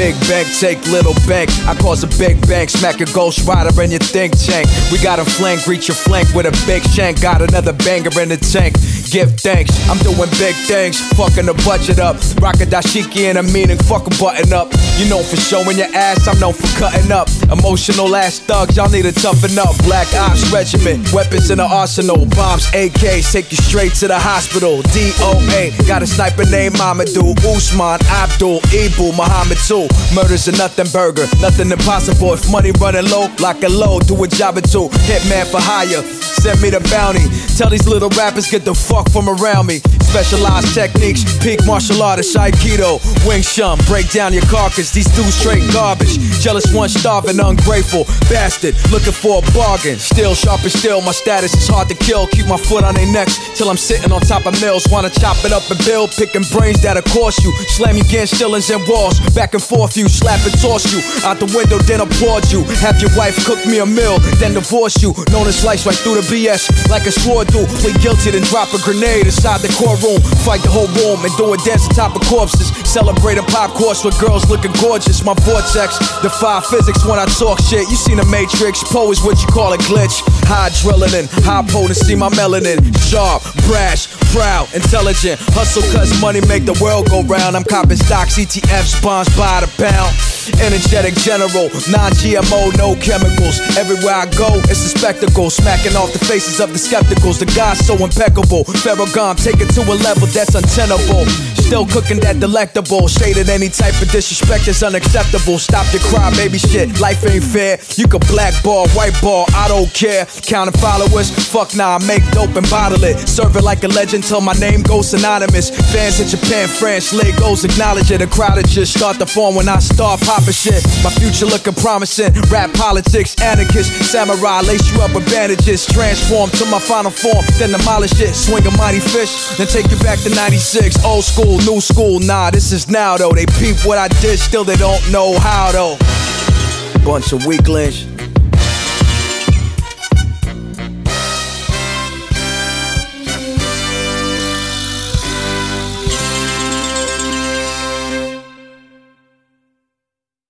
big bank, take little bank. I cause a big bang, smack a ghost rider in your think tank. We got a flank, reach your flank with a big shank. Got another banger in the tank. Give thanks, I'm doing big things, fucking the budget up. Rock a dashiki and a meaning, fuck a button up. You know for showing your ass, I'm known for cutting up. Emotional ass thugs, y'all need to toughen up. Black Ops Regiment, weapons in the arsenal. Bombs, AKs, take you straight to the hospital. DOA, got a sniper named Mamadou. Usman, Abdul, Ibu, Muhammad too. Murders a nothing burger, nothing impossible. If money running low, lock it low, do a job or two. Hitman for hire, send me the bounty. Tell these little rappers, get the fuck from around me. Specialized techniques, peak martial artist, Aikido, Wing Chun, break down your carcass. These dudes straight garbage. Jealous one starving, ungrateful bastard, looking for a bargain. Still sharp as steel, my status is hard to kill. Keep my foot on their necks till I'm sitting on top of mills. Wanna chop it up and build, picking brains that'll cost you. Slam you against ceilings and walls, back and forth you, slap and toss you. Out the window, then applaud you. Have your wife cook me a meal, then divorce you. Known as slice right through the BS like a sword do. Plead guilty, then drop a grenade inside the courtroom. Fight the whole room and do a dance on top of corpses. Celebrating pop course with girls looking gorgeous. My vortex defy physics when I talk shit. You seen the Matrix, Poe is what you call a glitch. High adrenaline, high potency, my melanin. Sharp, brash, proud, intelligent. Hustle cause money make the world go round. I'm copping stocks, ETFs, bonds by the pound. Energetic general, non GMO, no chemicals. Everywhere I go, it's a spectacle. Smacking off the faces of the skepticals. The God's so impeccable. Ferragon, take it to a level that's untenable. Still cooking that delectable. Shaded any type of disrespect is unacceptable. Stop your cry, baby shit. Life ain't fair. You can blackball, white ball, I don't care. Counting followers, fuck nah, I make dope and bottle it. Serve it like a legend till my name goes synonymous. Fans in Japan, France, Lagos acknowledge it. A crowd that just start to form when I start popping shit. My future looking promising. Rap politics, anarchist, samurai, lace you up with bandages. Transform to my final form, then demolish it. Swing a mighty fish, then take you back to 96. Old school, new school, nah, this is now though. They peep what I did, still they don't know how though. Bunch of weaklings.